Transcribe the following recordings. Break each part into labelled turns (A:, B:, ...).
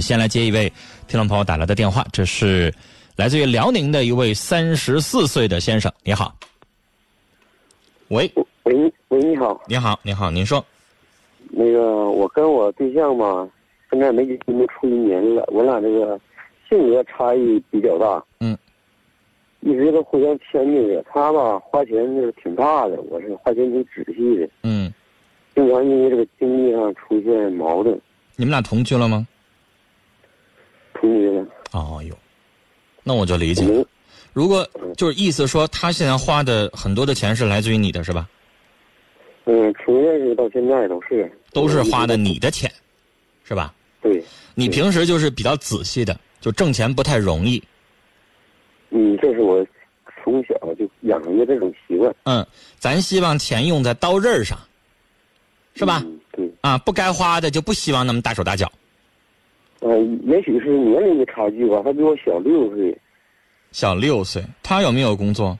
A: 先来接一位听众朋友打来的电话，这是来自于辽宁的一位三十四岁的先生，你好。喂
B: 喂喂，你好，
A: 你好，你好，您说。
B: 那个我跟我对象嘛，现在没结婚处一年了，我俩这个性格差异比较大。
A: 嗯。
B: 一直都互相迁就着，他吧花钱就是挺大的，我是花钱挺仔细的。
A: 嗯。
B: 经常因为这个经济上出现矛盾。
A: 你们俩同居了吗？哦哟，那我就理解了。如果就是意思说，他现在花的很多的钱是来自于你的，是吧？
B: 嗯，从认识到现在都是。
A: 都是花的你的钱，是吧？
B: 对。
A: 你平时就是比较仔细的，就挣钱不太容易。
B: 嗯，这是我从小就养成的这种习惯。
A: 嗯，咱希望钱用在刀刃上，是吧？
B: 对。
A: 啊，不该花的就不希望那么大手大脚。
B: 嗯，也许是年龄的差距吧，他比我小六岁。
A: 小六岁，他有没有工作？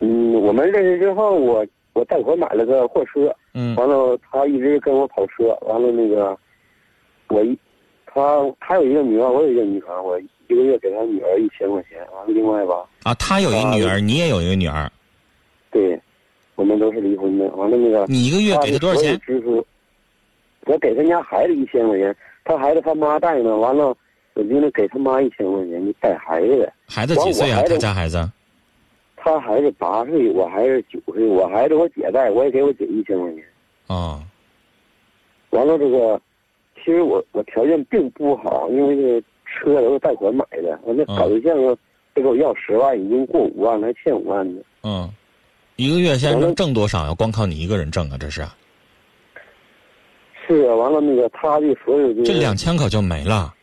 B: 嗯，我们认识之后，我我贷款买了个货车。
A: 嗯。
B: 完了，他一直跟我跑车。完了，那个我一他他有一个女儿，我有一个女儿，我一个月给他女儿一千块钱。完了，另外吧。
A: 啊，他有一女儿，你也有一个女儿。
B: 对，我们都是离婚的。完了，那个
A: 你一个月给他多少钱？
B: 支出，我给他家孩子一千块钱。他孩子他妈带呢，完了，我就得给他妈一千块钱，你带孩子的。
A: 孩子几岁啊？他家孩子？
B: 他孩子八岁，我孩子九岁。我孩子我姐带，我也给我姐一千块钱。
A: 啊。
B: 完了，这个，其实我我条件并不好，因为这个车都是贷款买的。我那搞对象要给我要十万，已经过五万，还欠五万呢。
A: 嗯，一个月现在能挣多少呀？光靠你一个人挣啊？这是。
B: 是啊，完了那个他的所有的
A: 这两千可就没了。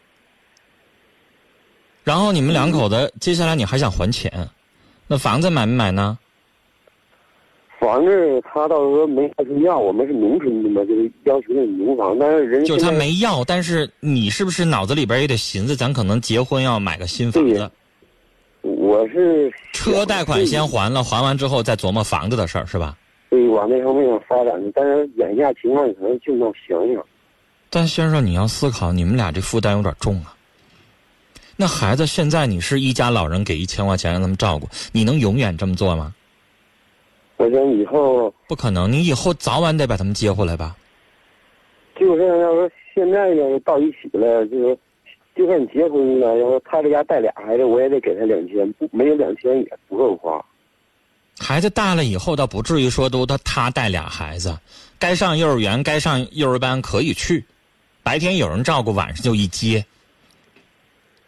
A: 然后你们两口子接下来你还想还钱，那房子买没买呢？
B: 房子他倒是说没要，我们是农村的嘛，就是要求那农房，但是人
A: 就他没要，但是你是不是脑子里边也得寻思，咱可能结婚要买个新房子？
B: 我是
A: 车贷款先还了，还完之后再琢磨房子的事儿，是吧？
B: 对，往那方面发展的，但是眼下情况可能就那想想。
A: 但先生，你要思考，你们俩这负担有点重啊。那孩子现在你是一家老人，给一千块钱让他们照顾，你能永远这么做吗？
B: 我想以后
A: 不可能，你以后早晚得把他们接回来吧。
B: 就是要说现在要是到一起了，就是就算结婚了，要说他这家带俩孩子，我也得给他两千，不没有两千也不够花。
A: 孩子大了以后，倒不至于说都他他带俩孩子，该上幼儿园、该上幼儿班可以去，白天有人照顾，晚上就一接。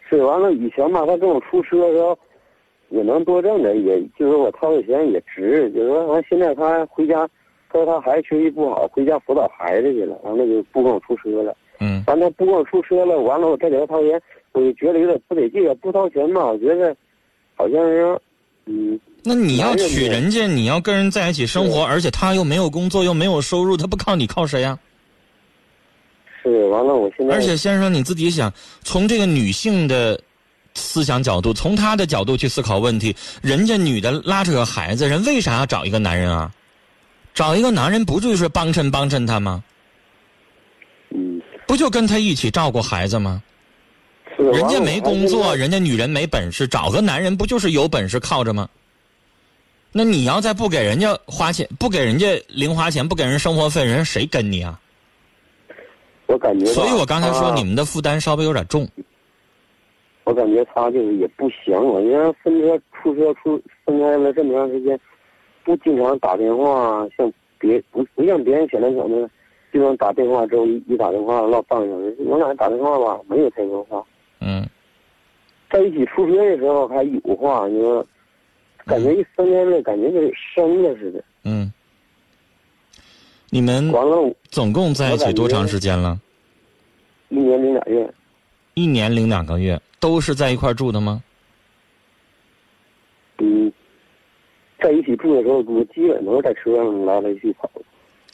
B: 是完了，以前吧，他跟我出车的时候，也能多挣点，也就是我掏的钱也值。就是说，完现在他回家，他说他孩子学习不好，回家辅导孩子去了，完了就不跟我出车了。
A: 嗯。
B: 完了不跟我出车了，完了我再给他掏钱，我就觉得有点不得劲。不掏钱吧，我觉得好像是，嗯。
A: 那你要娶人家，你要跟人在一起生活，而且他又没有工作，又没有收入，他不靠你靠谁呀？
B: 是，完了，我现在。
A: 而且先生，你自己想，从这个女性的思想角度，从她的角度去思考问题，人家女的拉扯个孩子，人为啥要找一个男人啊？找一个男人不就是帮衬帮衬他吗？
B: 嗯。
A: 不就跟他一起照顾孩子吗？人家没工作，人家女人没本事，找个男人不就是有本事靠着吗？那你要再不给人家花钱，不给人家零花钱，不给人生活费，人谁跟你啊？
B: 我感觉，
A: 所以我刚才说你们的负担稍微有点重。
B: 我感觉他就是也不行我，因为分车出车出分开了这么长时间，不经常打电话，像别不不像别人想那什么，经常打电话之后一一打电话唠半个小时，我俩打电话吧没有太多话。
A: 嗯。
B: 在一起出车的时候还有话，你说。感觉一分开了，感觉就是生了似的。
A: 嗯，你们
B: 完了，
A: 总共在一起多长时间了？
B: 一年零俩月。
A: 一年零两个月，都是在一块住的吗？
B: 嗯，在一起住的时候，我基本都是在车上来来去跑。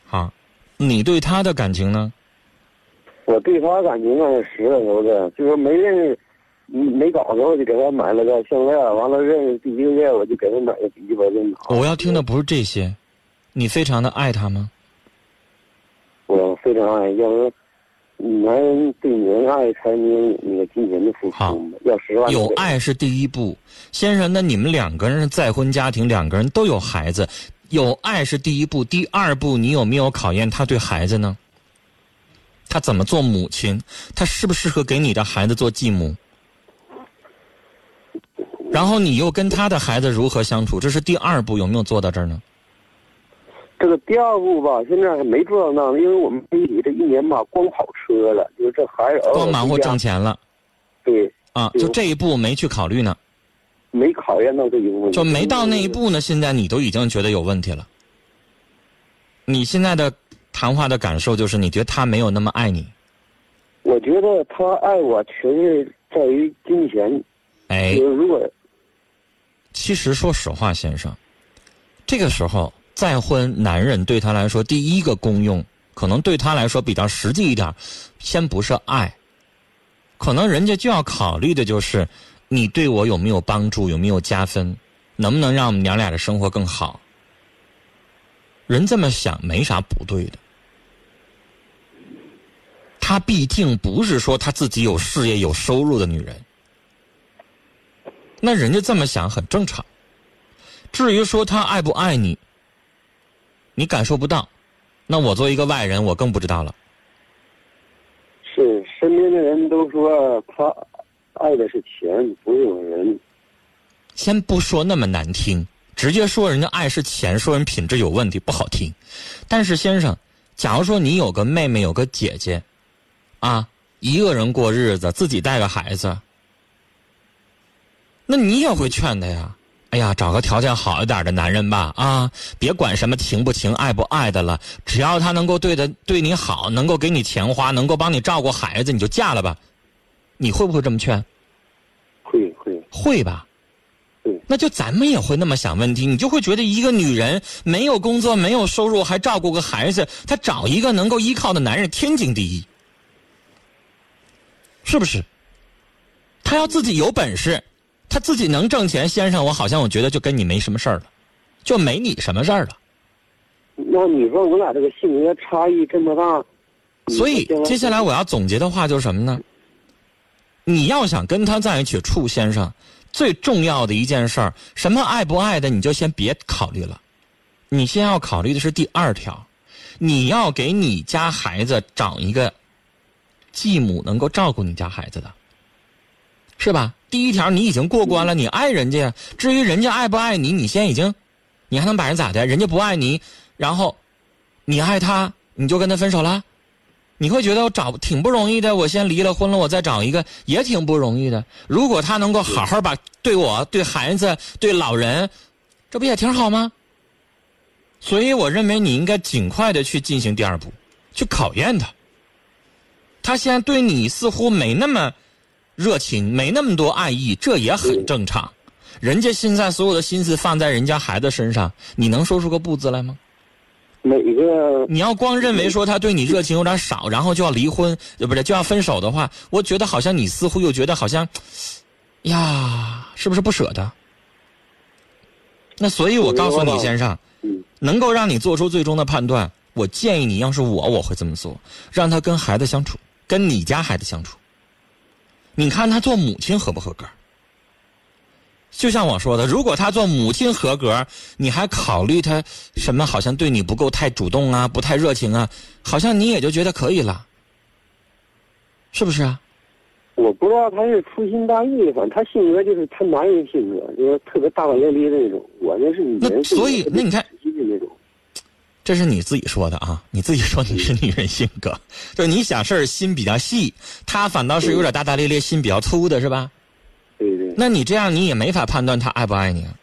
A: 好，你对他的感情呢？
B: 我对他感情那是实在的，就是没认识。没搞着，我就给他买了个项链。完了，认识第一个月，我就给他买个笔记本电脑。
A: 我要听的不是这些，你非常的爱他吗？
B: 我非常爱，要是男人对女人爱才能有那个金钱的付出嘛，要十万。
A: 有爱是第一步，先生。那你们两个人再婚家庭，两个人都有孩子，有爱是第一步。第二步，你有没有考验他对孩子呢？他怎么做母亲？他适不适合给你的孩子做继母？然后你又跟他的孩子如何相处？这是第二步，有没有做到这儿呢？
B: 这个第二步吧，现在还没做到那，因为我们媒体这一年吧，光跑车了，就是这孩子
A: 光忙活挣钱了。
B: 对。
A: 啊，就这一步没去考虑呢。
B: 没考验到这一步。
A: 就没到那一步呢，现在你都已经觉得有问题了。你现在的谈话的感受就是，你觉得他没有那么爱你。
B: 我觉得他爱我，全是在于金钱。
A: 哎。
B: 如果。
A: 其实，说实话，先生，这个时候。再婚男人对他来说，第一个功用可能对他来说比较实际一点，先不是爱，可能人家就要考虑的就是，你对我有没有帮助，有没有加分，能不能让我们娘俩的生活更好。人这么想没啥不对的，他毕竟不是说他自己有事业有收入的女人，那人家这么想很正常。至于说他爱不爱你？你感受不到，那我作为一个外人，我更不知道了。
B: 是身边的人都说他爱的是钱，不是人。
A: 先不说那么难听，直接说人家爱是钱，说人品质有问题不好听。但是先生，假如说你有个妹妹，有个姐姐，啊，一个人过日子，自己带个孩子，那你也会劝他呀。哎呀，找个条件好一点的男人吧，啊，别管什么情不情、爱不爱的了，只要他能够对的对你好，能够给你钱花，能够帮你照顾孩子，你就嫁了吧。你会不会这么劝？
B: 会会
A: 会吧。
B: 对。
A: 那就咱们也会那么想问题，你就会觉得一个女人没有工作、没有收入，还照顾个孩子，她找一个能够依靠的男人天经地义，是不是？她要自己有本事。他自己能挣钱，先生，我好像我觉得就跟你没什么事儿了，就没你什么事儿了。
B: 那你说我俩这个性格差异这么大，
A: 所以接下来我要总结的话就是什么呢？你要想跟他在一起处，先生，最重要的一件事儿，什么爱不爱的，你就先别考虑了。你先要考虑的是第二条，你要给你家孩子找一个继母能够照顾你家孩子的，是吧？第一条，你已经过关了，你爱人家。至于人家爱不爱你，你现在已经，你还能把人咋的？人家不爱你，然后你爱他，你就跟他分手了？你会觉得我找挺不容易的，我先离了婚了，我再找一个也挺不容易的。如果他能够好好把对我、对孩子、对老人，这不也挺好吗？所以我认为你应该尽快的去进行第二步，去考验他。他现在对你似乎没那么。热情没那么多爱意，这也很正常。人家现在所有的心思放在人家孩子身上，你能说出个不字来吗？
B: 每个
A: 你要光认为说他对你热情有点少，然后就要离婚，呃，不是就要分手的话，我觉得好像你似乎又觉得好像，呀，是不是不舍得？那所以我告诉你，先生，能够让你做出最终的判断，我建议你要是我，我会这么做，让他跟孩子相处，跟你家孩子相处。你看他做母亲合不合格？就像我说的，如果他做母亲合格，你还考虑他什么？好像对你不够太主动啊，不太热情啊，好像你也就觉得可以了，是不是啊？
B: 我不知道他是粗心大意，反正他性格就是他男人性格，就是特别大大咧咧的那种。我那是女人
A: 所以那你看。
B: 那种。
A: 这是你自己说的啊！你自己说你是女人性格，就是你想事儿心比较细，他反倒是有点大大咧咧，心比较粗的是吧？
B: 对对。
A: 那你这样你也没法判断他爱不爱你啊。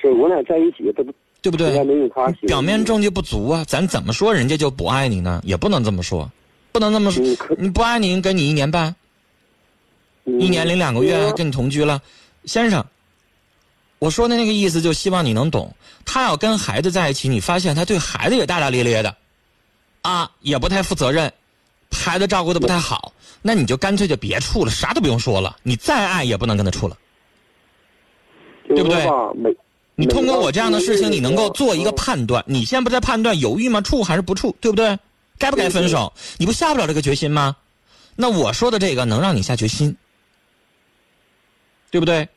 B: 是我俩在一起，他不
A: 对不对？表面证据不足啊，咱怎么说人家就不爱你呢？也不能这么说，不能这么说。你不爱你，跟你一年半，一年零两个月跟你同居了，先生。我说的那个意思，就希望你能懂。他要跟孩子在一起，你发现他对孩子也大大咧咧的，啊，也不太负责任，孩子照顾的不太好，那你就干脆就别处了，啥都不用说了。你再爱也不能跟他处了，对不对？你通过我这样的事情，你能够做一个判断。你现在不在判断犹豫吗？处还是不处？对不对？该不该分手？你不下不了这个决心吗？那我说的这个能让你下决心，对不对？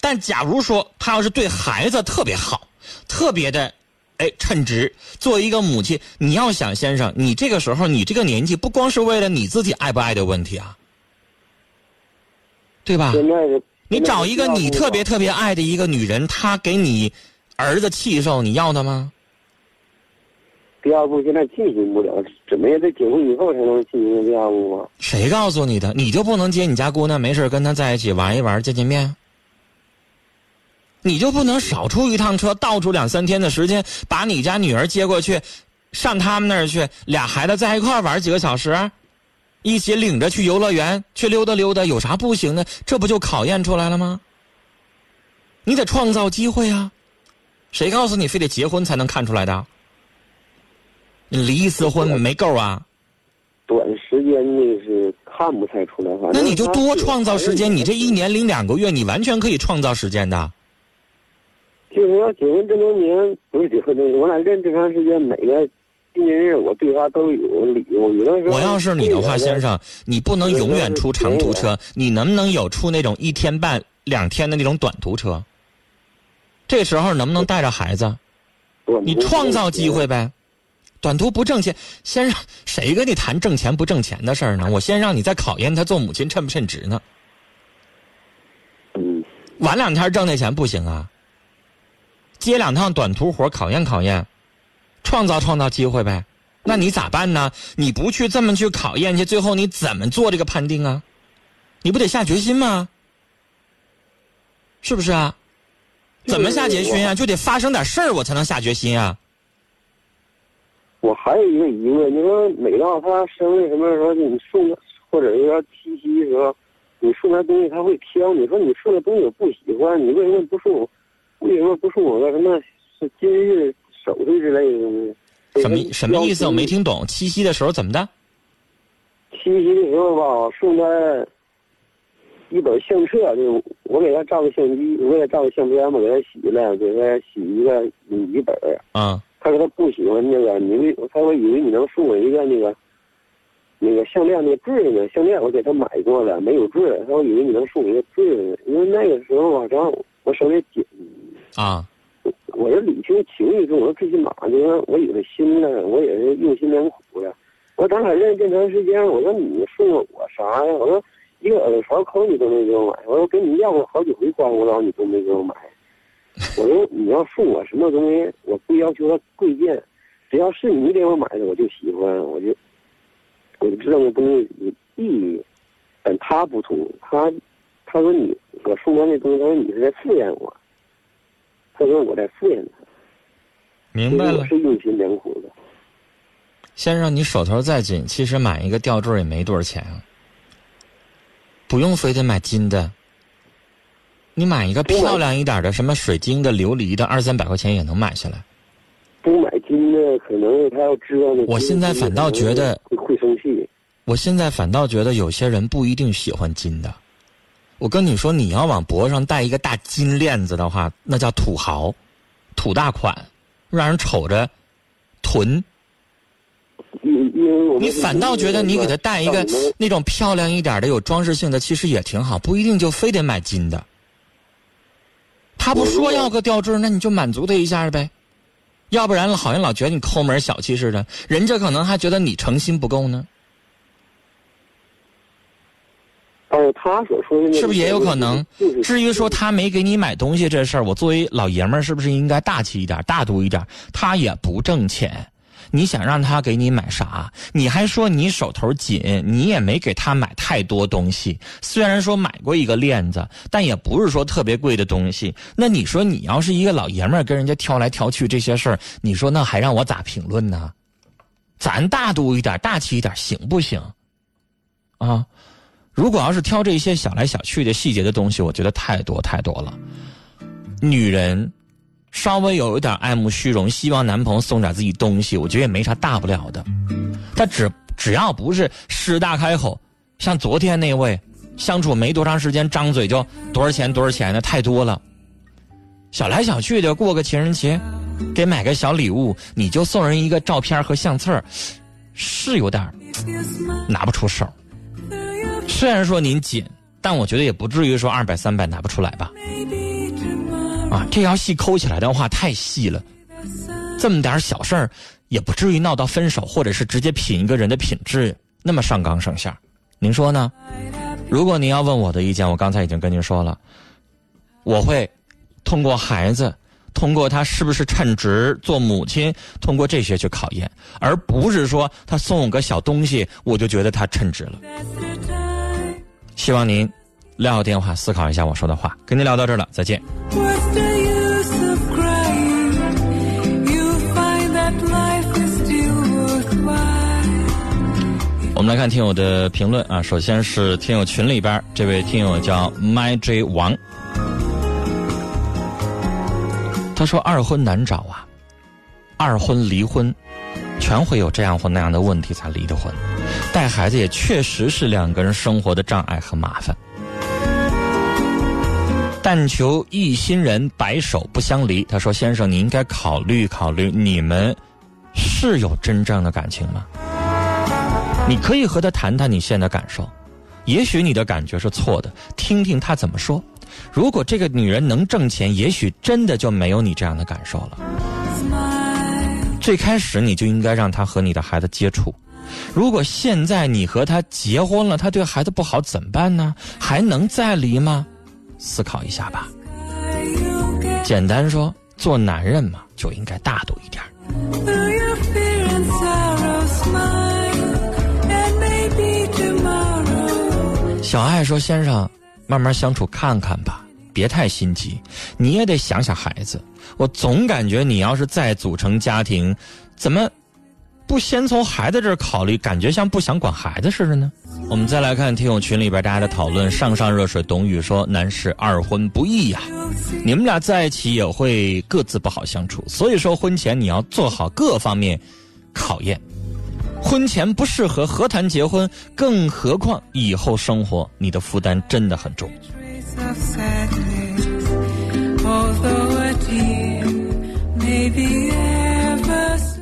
A: 但假如说他要是对孩子特别好，特别的，哎，称职。作为一个母亲，你要想，先生，你这个时候，你这个年纪，不光是为了你自己爱不爱的问题啊，对吧？你找一个你特别特别爱的一个女人，她给你儿子气受，你要的吗？
B: 第二步现在进行不了，怎么也得结婚以后才能进行第二步啊？
A: 谁告诉你的？你就不能接你家姑娘没事跟她在一起玩一玩、见见面？你就不能少出一趟车，倒出两三天的时间，把你家女儿接过去，上他们那儿去，俩孩子在一块玩几个小时，一起领着去游乐园去溜达溜达，有啥不行的？这不就考验出来了吗？你得创造机会啊！谁告诉你非得结婚才能看出来的？你离一次婚没够啊？
B: 短时间内是看不太出来，
A: 那你就多创造时间。你这一年零两个月，你完全可以创造时间的。
B: 就是说，结婚这么多年，不是结婚这么多年，我俩认这长时间，每个纪念日我对他都有礼物。有的时候，
A: 我要是你的话，先生，你不能永远出长途车，你能不能有出那种一天半、两天的那种短途车？这时候能不能带着孩子？你创造机会呗。短途不挣钱，先让谁跟你谈挣钱不挣钱的事儿呢？我先让你再考验他做母亲称不称职呢。嗯晚两天挣那钱不行啊。接两趟短途活考验考验，创造创造机会呗。那你咋办呢？你不去这么去考验去，最后你怎么做这个判定啊？你不得下决心吗？是不是啊？怎么下决心啊？就得发生点事儿，我才能下决心啊。
B: 我还有一个疑问，你说每到他生日什么时候，你送或者说七夕的时候，你送他东西他会挑。你说你送的东西我不喜欢，你为什么不送？为什么不送我个什么是今日首饰之类的东西？
A: 什么什么意思？我没听懂。七夕的时候怎么的？
B: 七夕的时候吧，送他一本相册，就我给他照个相机，我给他照个相片嘛，给他洗了，给他洗一个笔记本
A: 啊。
B: 他说他不喜欢那个，你为他说以为你能送我一个那个那个项链那个坠呢？项链我给他买过了，没有坠。他说以为你能送我一个坠呢，因为那个时候啊，正好我手里紧。
A: 啊，
B: 我要理清情意重，我说最起码就说我有了心了，我也是用心良苦的。我说咱俩认识这么长时间，我说你送了我啥呀？我说一个耳勺扣你都没给我买，我说给你要过好几回刮胡刀，你都没给我买。我说你要送我什么东西，我不要求它贵贱，只要是你给我买的，我就喜欢，我就我就知道那东西有意义。但他不同，他他说你我送他那东西，他说你是在敷衍我。他说我在敷衍他，
A: 明白了，
B: 是用心良苦的。
A: 先生，你手头再紧，其实买一个吊坠也没多少钱啊，不用非得买金的。你买一个漂亮一点的，什么水晶的、琉璃的，二三百块钱也能买下来。
B: 不买金的，可能他要知道
A: 我现在反倒觉得
B: 会生气。
A: 我现在反倒觉得有些人不一定喜欢金的。我跟你说，你要往脖上戴一个大金链子的话，那叫土豪，土大款，让人瞅着囤。你反倒觉得你给他戴一个那种漂亮一点的、有装饰性的，其实也挺好，不一定就非得买金的。他不说要个吊坠，那你就满足他一下呗，要不然好像老觉得你抠门小气似的，人家可能还觉得你诚心不够呢。
B: 哦，他所说的
A: 是不是也有可能？至于说他没给你买东西这事儿，我作为老爷们儿，是不是应该大气一点、大度一点？他也不挣钱，你想让他给你买啥？你还说你手头紧，你也没给他买太多东西。虽然说买过一个链子，但也不是说特别贵的东西。那你说你要是一个老爷们儿，跟人家挑来挑去这些事儿，你说那还让我咋评论呢？咱大度一点、大气一点，行不行？啊？如果要是挑这些小来小去的细节的东西，我觉得太多太多了。女人稍微有一点爱慕虚荣，希望男朋友送点自己东西，我觉得也没啥大不了的。他只只要不是狮子大开口，像昨天那位相处没多长时间，张嘴就多少钱多少钱的太多了。小来小去的过个情人节，给买个小礼物，你就送人一个照片和相册是有点拿不出手。虽然说您紧，但我觉得也不至于说二百三百拿不出来吧。啊，这条细抠起来的话太细了，这么点小事儿也不至于闹到分手，或者是直接品一个人的品质那么上纲上线。您说呢？如果您要问我的意见，我刚才已经跟您说了，我会通过孩子，通过他是不是称职做母亲，通过这些去考验，而不是说他送我个小东西，我就觉得他称职了。希望您撂下电话，思考一下我说的话。跟您聊到这儿了，再见。我们来看听友的评论啊，首先是听友群里边这位听友叫 MyJ 王，他说二婚难找啊，二婚离婚，全会有这样或那样的问题才离的婚，带孩子也确实是两个人生活的障碍和麻烦，但求一心人白首不相离。他说先生，你应该考虑考虑，你们是有真正的感情吗？你可以和他谈谈你现在的感受，也许你的感觉是错的，听听他怎么说。如果这个女人能挣钱，也许真的就没有你这样的感受了。最开始你就应该让她和你的孩子接触。如果现在你和他结婚了，他对孩子不好怎么办呢？还能再离吗？思考一下吧。简单说，做男人嘛，就应该大度一点。小爱说：“先生，慢慢相处看看吧，别太心急。你也得想想孩子。我总感觉你要是再组成家庭，怎么不先从孩子这儿考虑？感觉像不想管孩子似的呢。”我们再来看听友群里边大家的讨论。上上热水，董宇说：“男士二婚不易呀，你们俩在一起也会各自不好相处。所以说，婚前你要做好各方面考验。”婚前不适合何谈结婚，更何况以后生活，你的负担真的很重。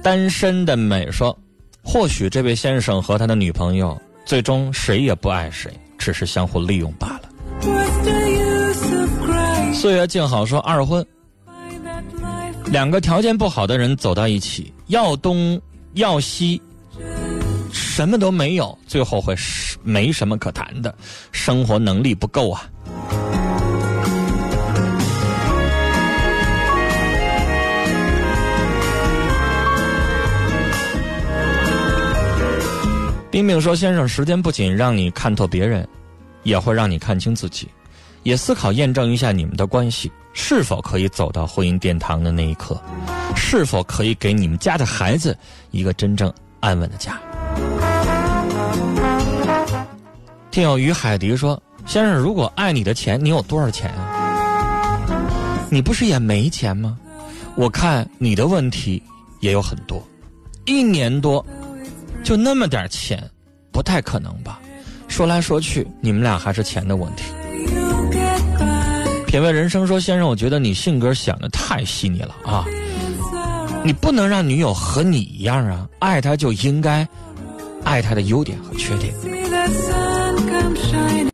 A: 单身的美说，或许这位先生和他的女朋友最终谁也不爱谁，只是相互利用罢了。岁月静好说，二婚，两个条件不好的人走到一起，要东要西。什么都没有，最后会没什么可谈的，生活能力不够啊。冰冰说：“先生，时间不仅让你看透别人，也会让你看清自己，也思考验证一下你们的关系是否可以走到婚姻殿堂的那一刻，是否可以给你们家的孩子一个真正安稳的家。”听友于海迪说：“先生，如果爱你的钱，你有多少钱啊？你不是也没钱吗？我看你的问题也有很多，一年多就那么点钱，不太可能吧？说来说去，你们俩还是钱的问题。”品味人生说：“先生，我觉得你性格想的太细腻了啊！你不能让女友和你一样啊，爱她就应该爱她的优点和缺点。”